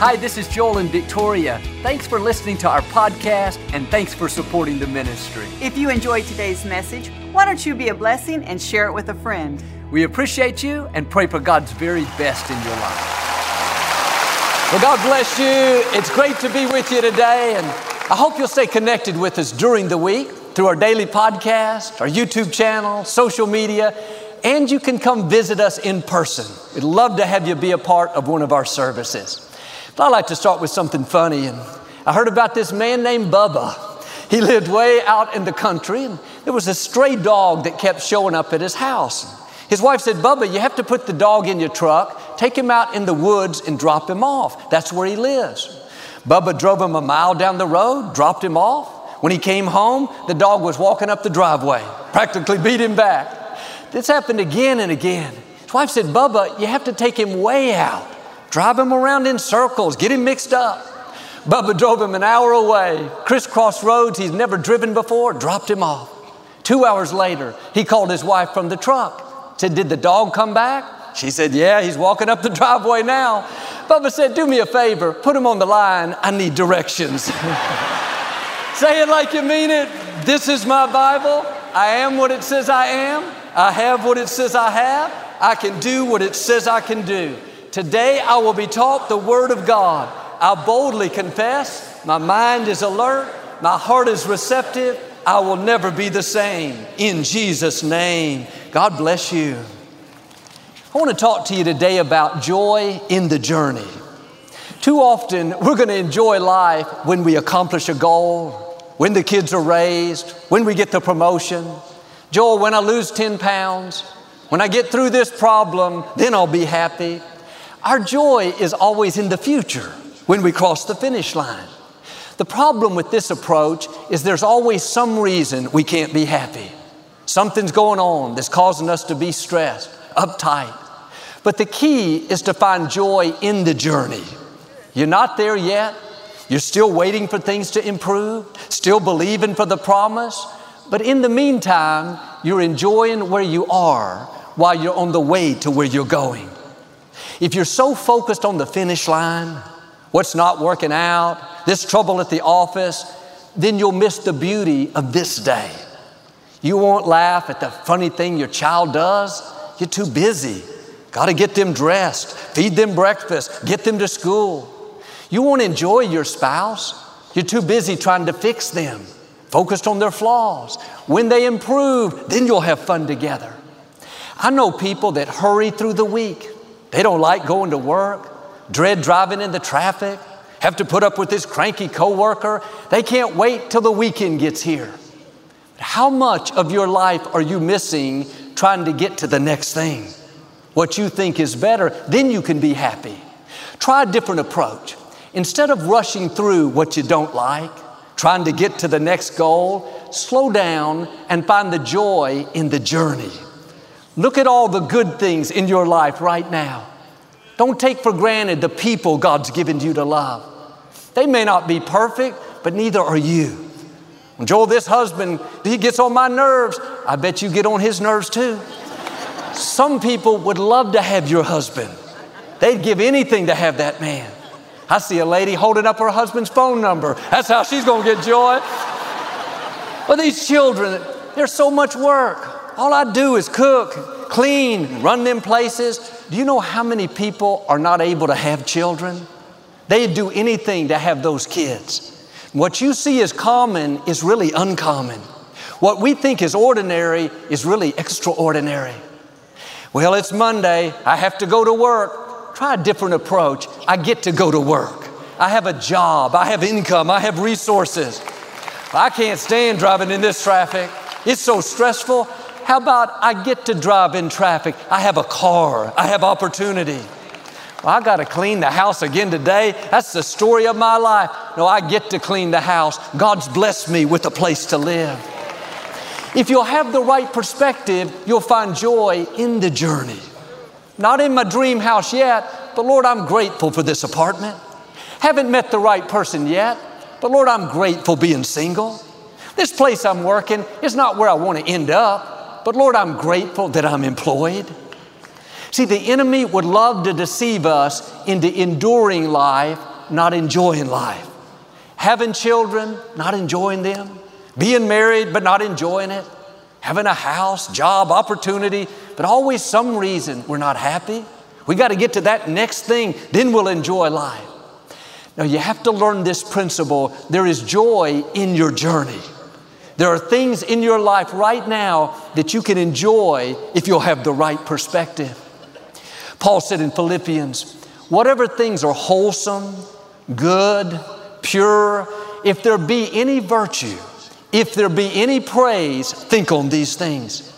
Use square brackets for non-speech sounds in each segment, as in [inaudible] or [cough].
Hi, this is Joel and Victoria. Thanks for listening to our podcast and thanks for supporting the ministry. If you enjoyed today's message, why don't you be a blessing and share it with a friend? We appreciate you and pray for God's very best in your life. Well, God bless you. It's great to be with you today, and I hope you'll stay connected with us during the week through our daily podcast, our YouTube channel, social media, and you can come visit us in person. We'd love to have you be a part of one of our services. I like to start with something funny. And I heard about this man named Bubba. He lived way out in the country, and there was a stray dog that kept showing up at his house. His wife said, Bubba, you have to put the dog in your truck, take him out in the woods, and drop him off. That's where he lives. Bubba drove him a mile down the road, dropped him off. When he came home, the dog was walking up the driveway, practically beat him back. This happened again and again. His wife said, Bubba, you have to take him way out. Drive him around in circles, get him mixed up. Bubba drove him an hour away, crisscross roads he's never driven before, dropped him off. Two hours later, he called his wife from the truck, said, Did the dog come back? She said, Yeah, he's walking up the driveway now. Bubba said, Do me a favor, put him on the line. I need directions. [laughs] Say it like you mean it. This is my Bible. I am what it says I am. I have what it says I have. I can do what it says I can do. Today I will be taught the Word of God. I boldly confess, my mind is alert, my heart is receptive. I will never be the same. In Jesus' name, God bless you. I want to talk to you today about joy in the journey. Too often, we're going to enjoy life when we accomplish a goal, when the kids are raised, when we get the promotion. Joel, when I lose 10 pounds, when I get through this problem, then I'll be happy. Our joy is always in the future when we cross the finish line. The problem with this approach is there's always some reason we can't be happy. Something's going on that's causing us to be stressed, uptight. But the key is to find joy in the journey. You're not there yet. You're still waiting for things to improve, still believing for the promise. But in the meantime, you're enjoying where you are while you're on the way to where you're going. If you're so focused on the finish line, what's not working out, this trouble at the office, then you'll miss the beauty of this day. You won't laugh at the funny thing your child does. You're too busy. Got to get them dressed, feed them breakfast, get them to school. You won't enjoy your spouse. You're too busy trying to fix them, focused on their flaws. When they improve, then you'll have fun together. I know people that hurry through the week. They don't like going to work, dread driving in the traffic, have to put up with this cranky coworker. They can't wait till the weekend gets here. How much of your life are you missing trying to get to the next thing? What you think is better, then you can be happy. Try a different approach. Instead of rushing through what you don't like, trying to get to the next goal, slow down and find the joy in the journey. Look at all the good things in your life right now. Don't take for granted the people God's given you to love. They may not be perfect, but neither are you. When Joel, this husband, he gets on my nerves. I bet you get on his nerves too. Some people would love to have your husband. They'd give anything to have that man. I see a lady holding up her husband's phone number. That's how she's to get joy. But these children, there's so much work. All I do is cook, clean, run them places. Do you know how many people are not able to have children? They'd do anything to have those kids. What you see as common is really uncommon. What we think is ordinary is really extraordinary. Well, it's Monday. I have to go to work. Try a different approach. I get to go to work. I have a job. I have income. I have resources. I can't stand driving in this traffic. It's so stressful. How about I get to drive in traffic? I have a car, I have opportunity. Well, I got to clean the house again today. That's the story of my life. No, I get to clean the house. God's blessed me with a place to live. If you'll have the right perspective, you'll find joy in the journey. Not in my dream house yet, but Lord, I'm grateful for this apartment. Haven't met the right person yet, but Lord, I'm grateful being single. This place I'm working is not where I want to end up, but Lord, I'm grateful that I'm employed. See, the enemy would love to deceive us into enduring life not enjoying life. Having children, not enjoying them. Being married, but not enjoying it. Having a house, job, opportunity, but always some reason we're not happy. We got to get to that next thing, then we'll enjoy life. Now, you have to learn this principle. There is joy in your journey. There are things in your life right now that you can enjoy if you'll have the right perspective. Paul said in Philippians, whatever things are wholesome, good, pure, if there be any virtue, if there be any praise, think on these things.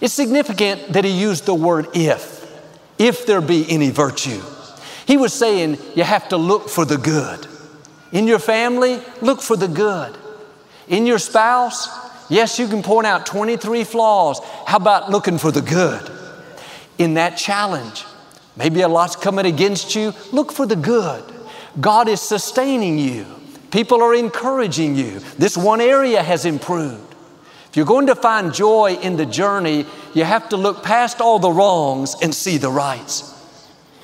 It's significant that he used the word if, if there be any virtue. He was saying you have to look for the good. In your family, look for the good. In your spouse, yes, you can point out 23 flaws. How about looking for the good? In that challenge, maybe a lot's coming against you, look for the good. God is sustaining you. People are encouraging you. This one area has improved. If you're going to find joy in the journey, you have to look past all the wrongs and see the rights.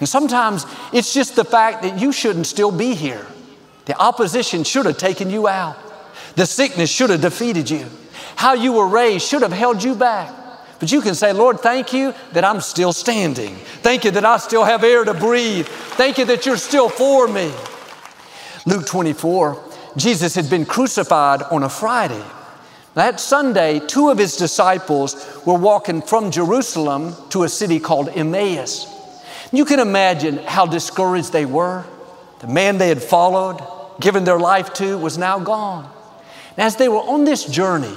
And sometimes it's just the fact that you shouldn't still be here. The opposition should have taken you out. The sickness should have defeated you. How you were raised should have held you back. But you can say, Lord, thank you that I'm still standing. Thank you that I still have air to breathe. Thank you that you're still for me. Luke 24, Jesus had been crucified on a Friday. That Sunday, two of his disciples were walking from Jerusalem to a city called Emmaus. You can imagine how discouraged they were. The man they had followed, given their life to, was now gone. As they were on this journey,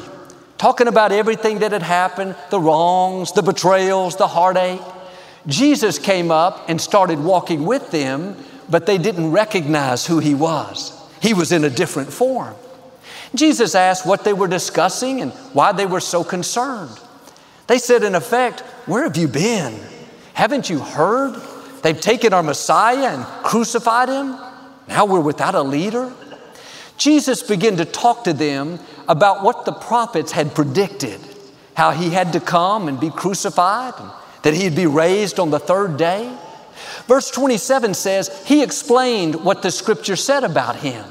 talking about everything that had happened the wrongs, the betrayals, the heartache Jesus came up and started walking with them but they didn't recognize who he was. He was in a different form. Jesus asked what they were discussing and why they were so concerned. They said, in effect, Where have you been? Haven't you heard? They've taken our Messiah and crucified him. Now we're without a leader. Jesus began to talk to them about what the prophets had predicted how he had to come and be crucified, and that he'd be raised on the third day. Verse 27 says, He explained what the scripture said about him.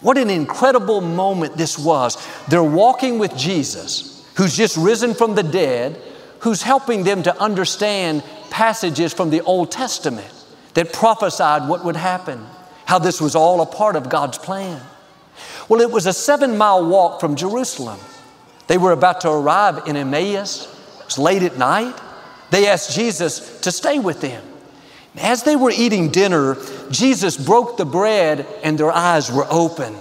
What an incredible moment this was. They're walking with Jesus, who's just risen from the dead, who's helping them to understand passages from the Old Testament that prophesied what would happen, how this was all a part of God's plan. Well, it was a seven mile walk from Jerusalem. They were about to arrive in Emmaus. It was late at night. They asked Jesus to stay with them. As they were eating dinner, Jesus broke the bread and their eyes were open.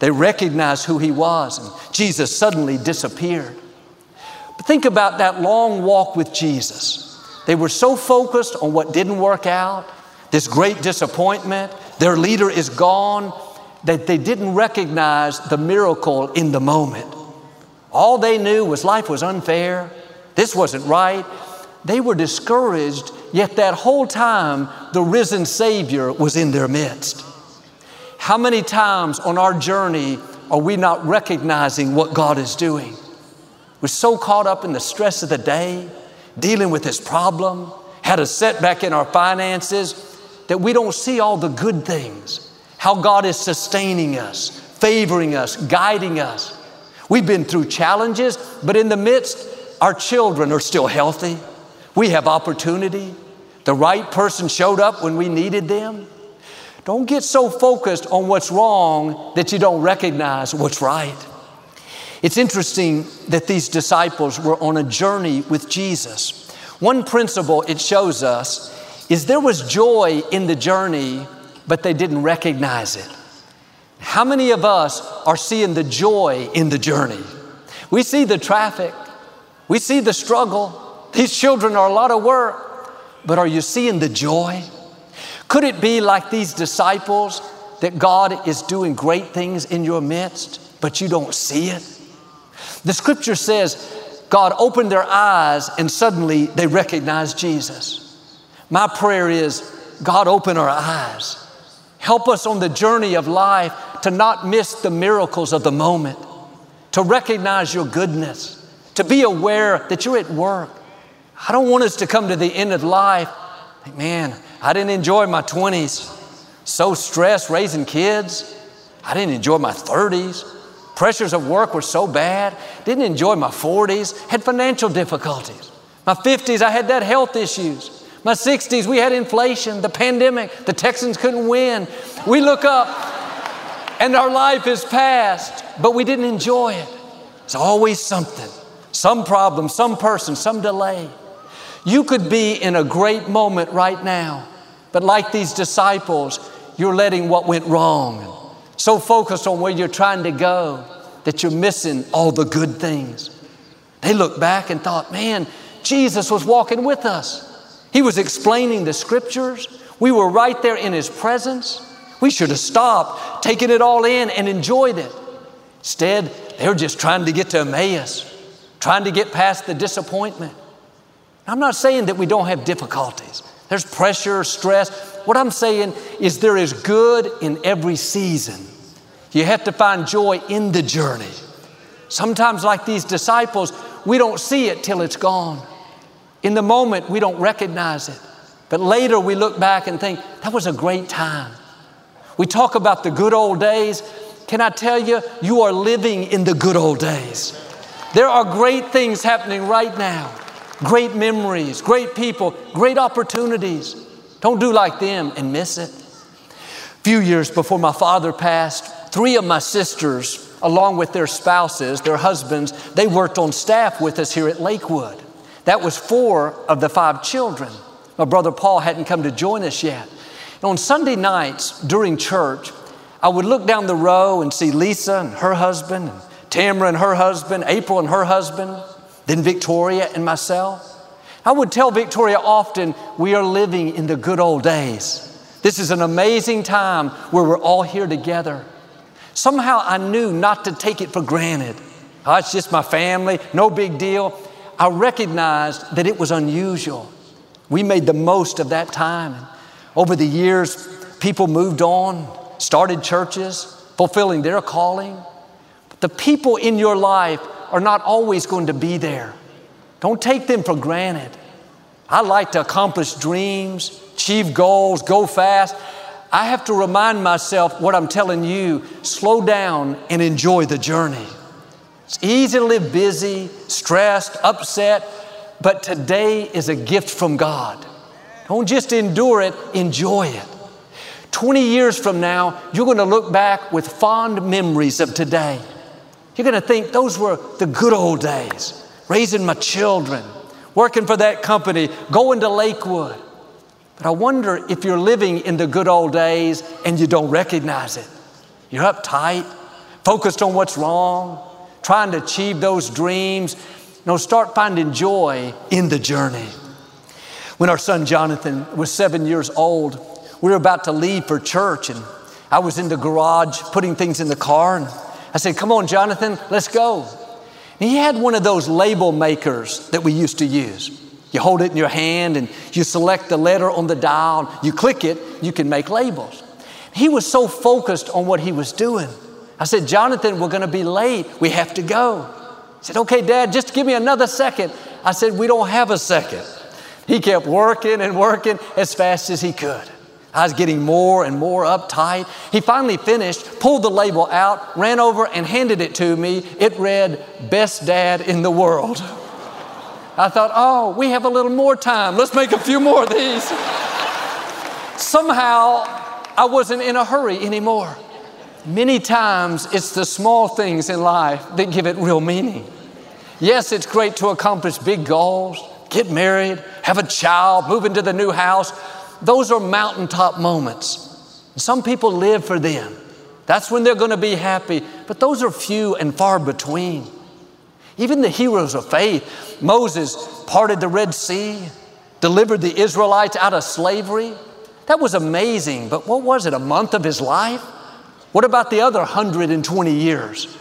They recognized who he was, and Jesus suddenly disappeared. But think about that long walk with Jesus. They were so focused on what didn't work out, this great disappointment, their leader is gone, that they didn't recognize the miracle in the moment. All they knew was life was unfair, this wasn't right. They were discouraged Yet that whole time, the risen Savior was in their midst. How many times on our journey are we not recognizing what God is doing? We're so caught up in the stress of the day, dealing with this problem, had a setback in our finances, that we don't see all the good things, how God is sustaining us, favoring us, guiding us. We've been through challenges, but in the midst, our children are still healthy. We have opportunity. The right person showed up when we needed them. Don't get so focused on what's wrong that you don't recognize what's right. It's interesting that these disciples were on a journey with Jesus. One principle it shows us is there was joy in the journey, but they didn't recognize it. How many of us are seeing the joy in the journey? We see the traffic, we see the struggle, these children are a lot of work, but are you seeing the joy? Could it be like these disciples that God is doing great things in your midst, but you don't see it? The scripture says God opened their eyes and suddenly they recognized Jesus. My prayer is God, open our eyes. Help us on the journey of life to not miss the miracles of the moment, to recognize your goodness, to be aware that you're at work, I don't want us to come to the end of life. Man, I didn't enjoy my 20s. so stressed raising kids. I didn't enjoy my 30s. Pressures of work were so bad. Didn't enjoy my 40s. Had financial difficulties. My 50s, I had that health issues. My 60s, we had inflation, the pandemic, the Texans couldn't win. We look up and our life is past, but we didn't enjoy it. It's always something, some problem, some person, some delay. You could be in a great moment right now, but like these disciples, you're letting what went wrong, so focused on where you're trying to go that you're missing all the good things. They looked back and thought, man, Jesus was walking with us. He was explaining the scriptures. We were right there in His presence. We should have stopped, taken it all in, and enjoyed it. Instead, they were just trying to get to Emmaus, trying to get past the disappointment. I'm not saying that we don't have difficulties. There's pressure, stress. What I'm saying is there is good in every season. You have to find joy in the journey. Sometimes, like these disciples, we don't see it till it's gone. In the moment, we don't recognize it. But later, we look back and think, that was a great time. We talk about the good old days. Can I tell you, you are living in the good old days. There are great things happening right now great memories, great people, great opportunities. Don't do like them and miss it. A few years before my father passed, three of my sisters, along with their spouses, their husbands, they worked on staff with us here at Lakewood. That was four of the five children. My brother Paul hadn't come to join us yet. And on Sunday nights during church, I would look down the row and see Lisa and her husband, and Tamara and her husband, April and her husband, then Victoria and myself. I would tell Victoria often, we are living in the good old days. This is an amazing time where we're all here together. Somehow I knew not to take it for granted. Oh, it's just my family, no big deal. I recognized that it was unusual. We made the most of that time. Over the years, people moved on, started churches, fulfilling their calling. But the people in your life are not always going to be there. Don't take them for granted. I like to accomplish dreams, achieve goals, go fast. I have to remind myself what I'm telling you slow down and enjoy the journey. It's easy to live busy, stressed, upset, but today is a gift from God. Don't just endure it, enjoy it. 20 years from now, you're going to look back with fond memories of today. You're going to think those were the good old days, raising my children, working for that company, going to Lakewood. But I wonder if you're living in the good old days and you don't recognize it. You're uptight, focused on what's wrong, trying to achieve those dreams. No, start finding joy in the journey. When our son Jonathan was seven years old, we were about to leave for church, and I was in the garage putting things in the car. And I said, Come on, Jonathan, let's go. And he had one of those label makers that we used to use. You hold it in your hand and you select the letter on the dial, you click it, you can make labels. He was so focused on what he was doing I said, Jonathan, we're going to be late. We have to go. He said, okay, Dad, just give me another second. I said, we don't have a second. He kept working and working as fast as he could. I was getting more and more uptight. He finally finished, pulled the label out, ran over and handed it to me. It read, Best Dad in the World. I thought, oh, we have a little more time. Let's make a few more of these. Somehow, I wasn't in a hurry anymore. Many times it's the small things in life that give it real meaning. Yes, it's great to accomplish big goals, get married, have a child, move into the new house. Those are mountaintop moments. Some people live for them. That's when they're going to be happy, but those are few and far between. Even the heroes of faith, Moses parted the Red Sea, delivered the Israelites out of slavery. That was amazing, but what was it, a month of his life? What about the other 120 years?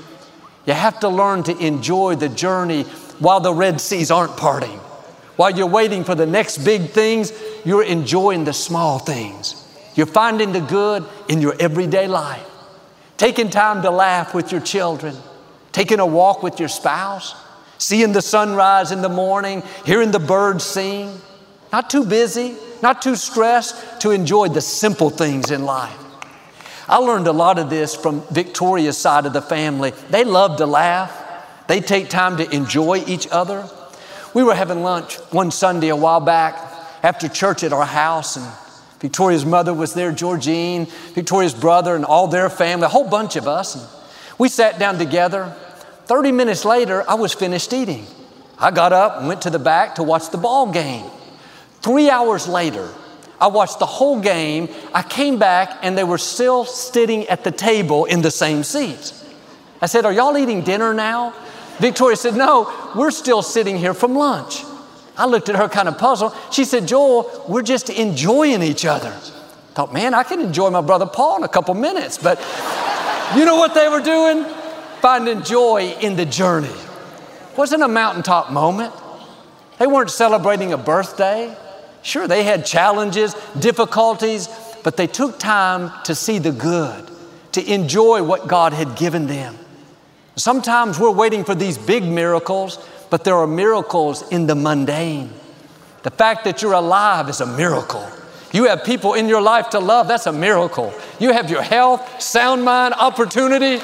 You have to learn to enjoy the journey while the Red Seas aren't parting. While you're waiting for the next big things, you're enjoying the small things. You're finding the good in your everyday life. Taking time to laugh with your children, taking a walk with your spouse, seeing the sunrise in the morning, hearing the birds sing. Not too busy, not too stressed, to enjoy the simple things in life. I learned a lot of this from Victoria's side of the family. They love to laugh, they take time to enjoy each other. We were having lunch one Sunday a while back after church at our house, and Victoria's mother was there, Georgine, Victoria's brother, and all their family, a whole bunch of us. And we sat down together. 30 minutes later, I was finished eating. I got up and went to the back to watch the ball game. Three hours later, I watched the whole game. I came back and they were still sitting at the table in the same seats. I said, Are y'all eating dinner now? Victoria said, No, we're still sitting here from lunch. I looked at her kind of puzzled. She said, Joel, we're just enjoying each other. I Thought, man, I can enjoy my brother Paul in a couple minutes. But you know what they were doing? Finding joy in the journey. Wasn't a mountaintop moment. They weren't celebrating a birthday. Sure, they had challenges, difficulties, but they took time to see the good, to enjoy what God had given them. Sometimes we're waiting for these big miracles, but there are miracles in the mundane. The fact that you're alive is a miracle. You have people in your life to love, that's a miracle. You have your health, sound mind, opportunity.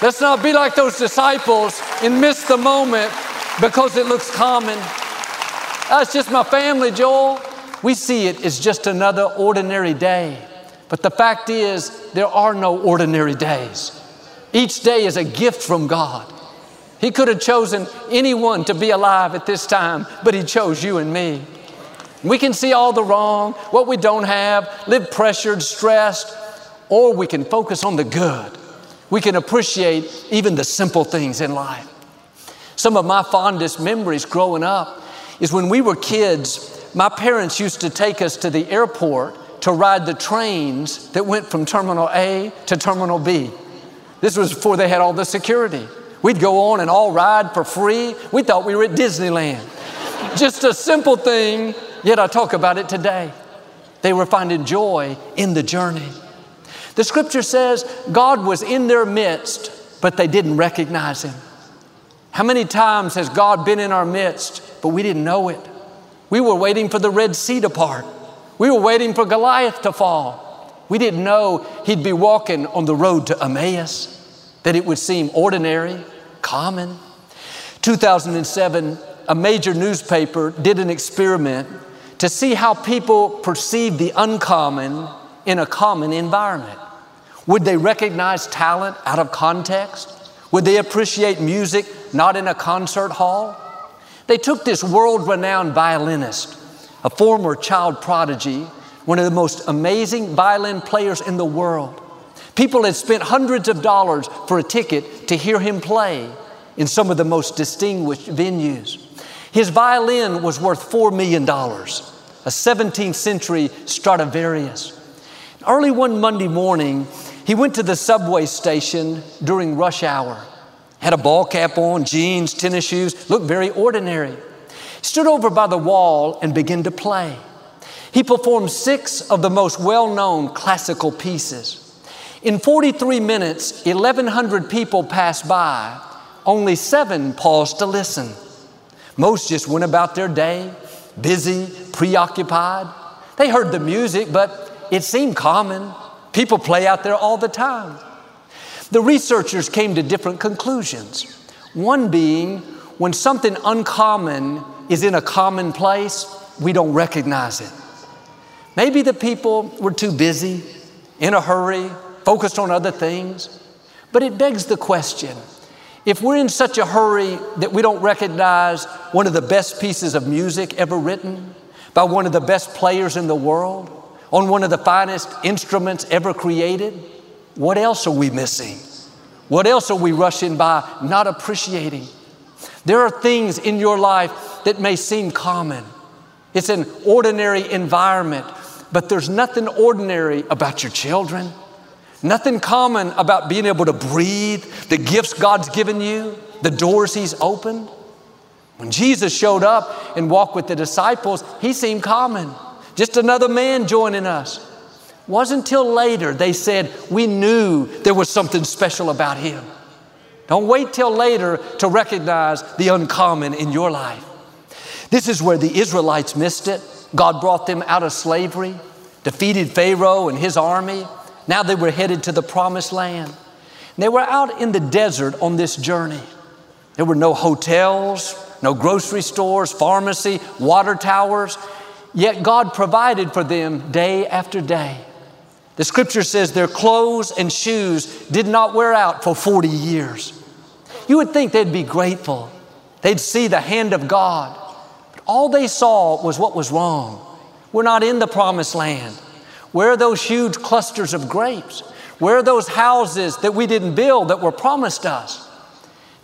Let's not be like those disciples and miss the moment because it looks common. Oh, That's just my family, Joel. We see it as just another ordinary day. But the fact is, there are no ordinary days. Each day is a gift from God. He could have chosen anyone to be alive at this time, but He chose you and me. We can see all the wrong, what we don't have, live pressured, stressed, or we can focus on the good. We can appreciate even the simple things in life. Some of my fondest memories growing up is when we were kids, my parents used to take us to the airport to ride the trains that went from Terminal A to Terminal B. This was before they had all the security. We'd go on and all ride for free. We thought we were at Disneyland. Just a simple thing, yet I talk about it today. They were finding joy in the journey. The scripture says God was in their midst, but they didn't recognize Him. How many times has God been in our midst, but we didn't know it. We were waiting for the Red Sea to part. We were waiting for Goliath to fall. We didn't know he'd be walking on the road to Emmaus, that it would seem ordinary, common. 2007, a major newspaper did an experiment to see how people perceive the uncommon in a common environment. Would they recognize talent out of context? Would they appreciate music not in a concert hall? They took this world renowned violinist, a former child prodigy, one of the most amazing violin players in the world. People had spent hundreds of dollars for a ticket to hear him play in some of the most distinguished venues. His violin was worth $4 million, a 17th century Stradivarius. Early one Monday morning, he went to the subway station during rush hour had a ball cap on, jeans, tennis shoes, looked very ordinary. Stood over by the wall and began to play. He performed six of the most well known classical pieces. In 43 minutes, 1,100 people passed by. Only seven paused to listen. Most just went about their day, busy, preoccupied. They heard the music, but it seemed common. People play out there all the time. The researchers came to different conclusions. One being, when something uncommon is in a common place, we don't recognize it. Maybe the people were too busy, in a hurry, focused on other things. But it begs the question if we're in such a hurry that we don't recognize one of the best pieces of music ever written by one of the best players in the world, on one of the finest instruments ever created, what else are we missing? What else are we rushing by, not appreciating? There are things in your life that may seem common. It's an ordinary environment, but there's nothing ordinary about your children. Nothing common about being able to breathe, the gifts God's given you, the doors He's opened. When Jesus showed up and walked with the disciples, He seemed common, just another man joining us. Wasn't until later they said, We knew there was something special about him. Don't wait till later to recognize the uncommon in your life. This is where the Israelites missed it. God brought them out of slavery, defeated Pharaoh and his army. Now they were headed to the promised land. They were out in the desert on this journey. There were no hotels, no grocery stores, pharmacy, water towers, yet God provided for them day after day. The scripture says their clothes and shoes did not wear out for 40 years. You would think they'd be grateful. They'd see the hand of God. But all they saw was what was wrong. We're not in the promised land. Where are those huge clusters of grapes? Where are those houses that we didn't build that were promised us?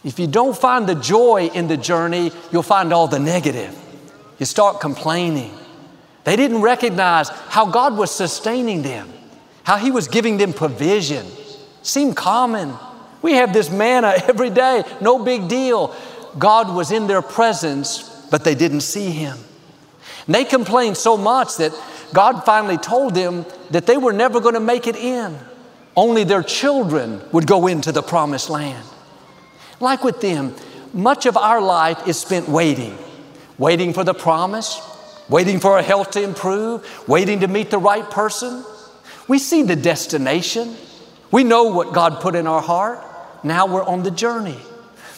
If you don't find the joy in the journey, you'll find all the negative. You start complaining. They didn't recognize how God was sustaining them, how He was giving them provision. Seemed common. We have this manna [laughs] every day, no big deal. God was in their presence, but they didn't see Him. And they complained so much that God finally told them that they were never going to make it in. Only their children would go into the promised land. Like with them, much of our life is spent waiting, waiting for the promise, waiting for our health to improve, waiting to meet the right person. We see the destination. We know what God put in our heart. Now we're on the journey.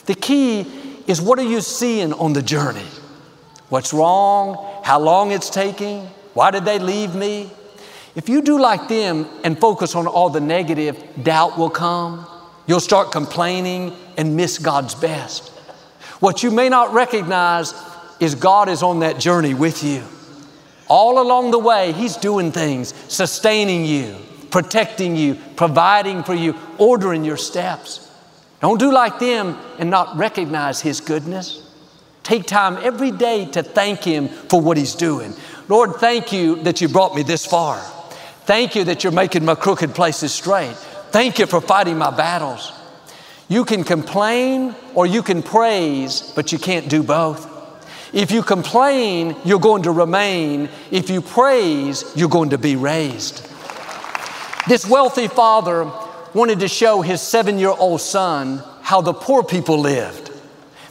The key is what are you seeing on the journey? What's wrong? How long it's taking? Why did they leave me? If you do like them and focus on all the negative, doubt will come. You'll start complaining and miss God's best. What you may not recognize is God is on that journey with you. All along the way, He's doing things, sustaining you, protecting you, providing for you, ordering your steps. Don't do like them and not recognize His goodness. Take time every day to thank Him for what He's doing. Lord, thank you that you brought me this far. Thank you that you're making my crooked places straight. Thank you for fighting my battles. You can complain or you can praise, but you can't do both. If you complain, you're going to remain. If you praise, you're going to be raised. This wealthy father wanted to show his seven year old son how the poor people lived.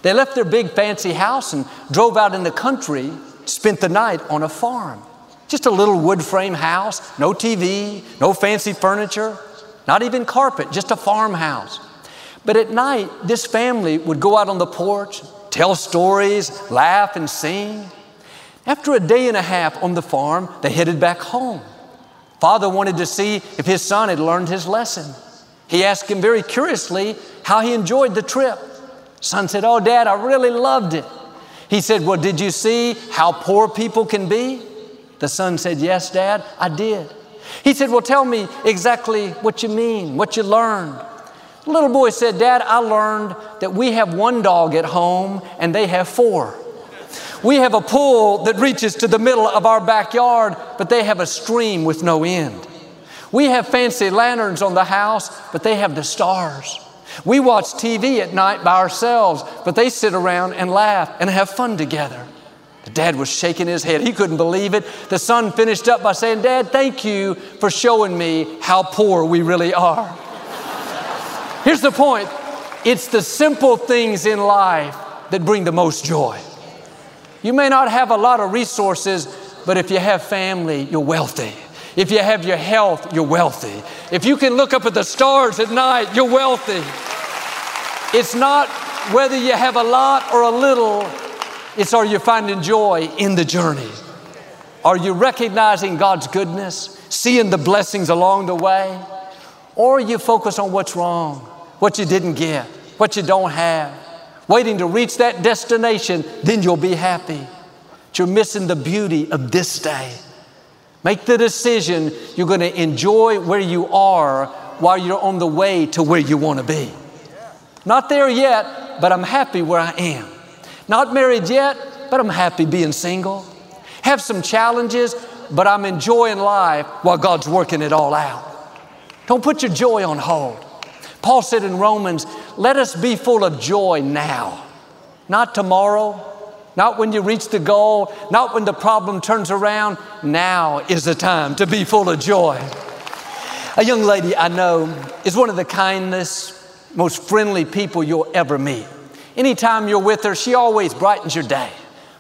They left their big fancy house and drove out in the country, spent the night on a farm. Just a little wood frame house, no TV, no fancy furniture, not even carpet, just a farmhouse. But at night, this family would go out on the porch, tell stories, laugh, and sing. After a day and a half on the farm, they headed back home. Father wanted to see if his son had learned his lesson. He asked him very curiously how he enjoyed the trip. Son said, Oh, Dad, I really loved it. He said, Well, did you see how poor people can be? The son said, Yes, Dad, I did. He said, Well, tell me exactly what you mean, what you learned. The little boy said, Dad, I learned that we have one dog at home and they have four. We have a pool that reaches to the middle of our backyard, but they have a stream with no end. We have fancy lanterns on the house, but they have the stars. We watch TV at night by ourselves, but they sit around and laugh and have fun together. The dad was shaking his head. He couldn't believe it. The son finished up by saying, Dad, thank you for showing me how poor we really are. Here's the point it's the simple things in life that bring the most joy. You may not have a lot of resources, but if you have family, you're wealthy. If you have your health, you're wealthy. If you can look up at the stars at night, you're wealthy. It's not whether you have a lot or a little, it's are you finding joy in the journey? Are you recognizing God's goodness, seeing the blessings along the way? Or you focus on what's wrong, what you didn't get, what you don't have, waiting to reach that destination, then you'll be happy. But you're missing the beauty of this day. Make the decision you're going to enjoy where you are while you're on the way to where you want to be. Not there yet, but I'm happy where I am. Not married yet, but I'm happy being single. Have some challenges, but I'm enjoying life while God's working it all out. Don't put your joy on hold. Paul said in Romans, let us be full of joy now, not tomorrow, not when you reach the goal, not when the problem turns around. Now is the time to be full of joy. A young lady I know is one of the kindest, most friendly people you'll ever meet. Anytime you're with her, she always brightens your day.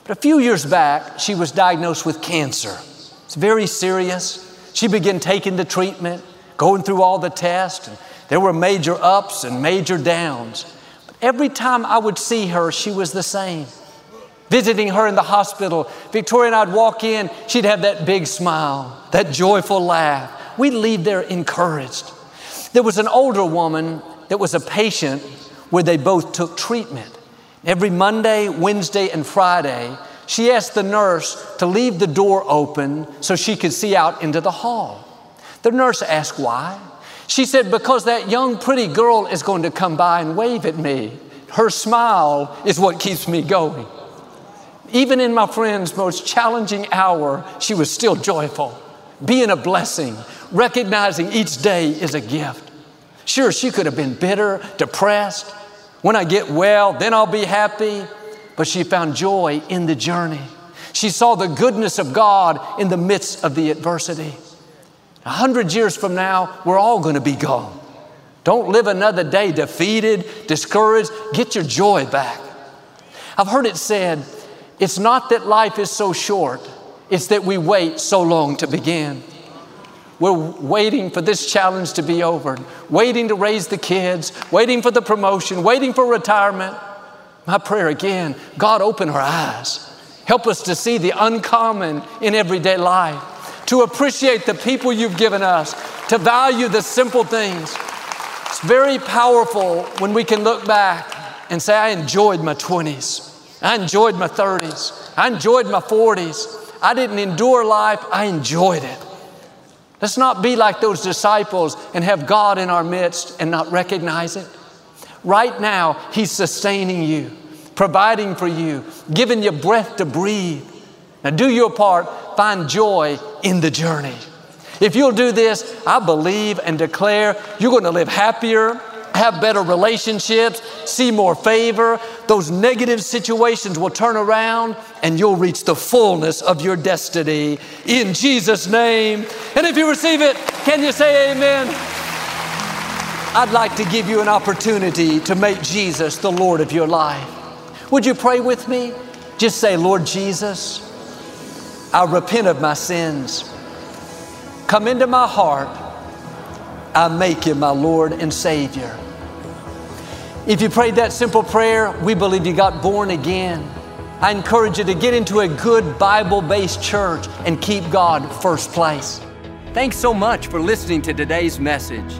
But a few years back, she was diagnosed with cancer. It's very serious. She began taking the treatment, going through all the tests, and there were major ups and major downs. But every time I would see her, she was the same. Visiting her in the hospital, Victoria and I'd walk in, she'd have that big smile, that joyful laugh. We'd leave there encouraged. There was an older woman that was a patient where they both took treatment. Every Monday, Wednesday, and Friday, she asked the nurse to leave the door open so she could see out into the hall. The nurse asked why. She said, Because that young, pretty girl is going to come by and wave at me. Her smile is what keeps me going. Even in my friend's most challenging hour, she was still joyful, being a blessing, recognizing each day is a gift. Sure, she could have been bitter, depressed. When I get well, then I'll be happy. But she found joy in the journey. She saw the goodness of God in the midst of the adversity. A hundred years from now, we're all going to be gone. Don't live another day defeated, discouraged. Get your joy back. I've heard it said, it's not that life is so short, it's that we wait so long to begin. We're waiting for this challenge to be over, waiting to raise the kids, waiting for the promotion, waiting for retirement. My prayer again God, open our eyes. Help us to see the uncommon in everyday life, to appreciate the people you've given us, to value the simple things. It's very powerful when we can look back and say, I enjoyed my 20s. I enjoyed my 30s. I enjoyed my 40s. I didn't endure life, I enjoyed it. Let's not be like those disciples and have God in our midst and not recognize it. Right now, He's sustaining you, providing for you, giving you breath to breathe. Now, do your part, find joy in the journey. If you'll do this, I believe and declare you're going to live happier, have better relationships, see more favor. Those negative situations will turn around and you'll reach the fullness of your destiny in Jesus' name. And if you receive it, can you say amen? I'd like to give you an opportunity to make Jesus the Lord of your life. Would you pray with me? Just say, Lord Jesus, I repent of my sins. Come into my heart. I make you my Lord and Savior. If you prayed that simple prayer, we believe you got born again. I encourage you to get into a good Bible based church and keep God first place. Thanks so much for listening to today's message.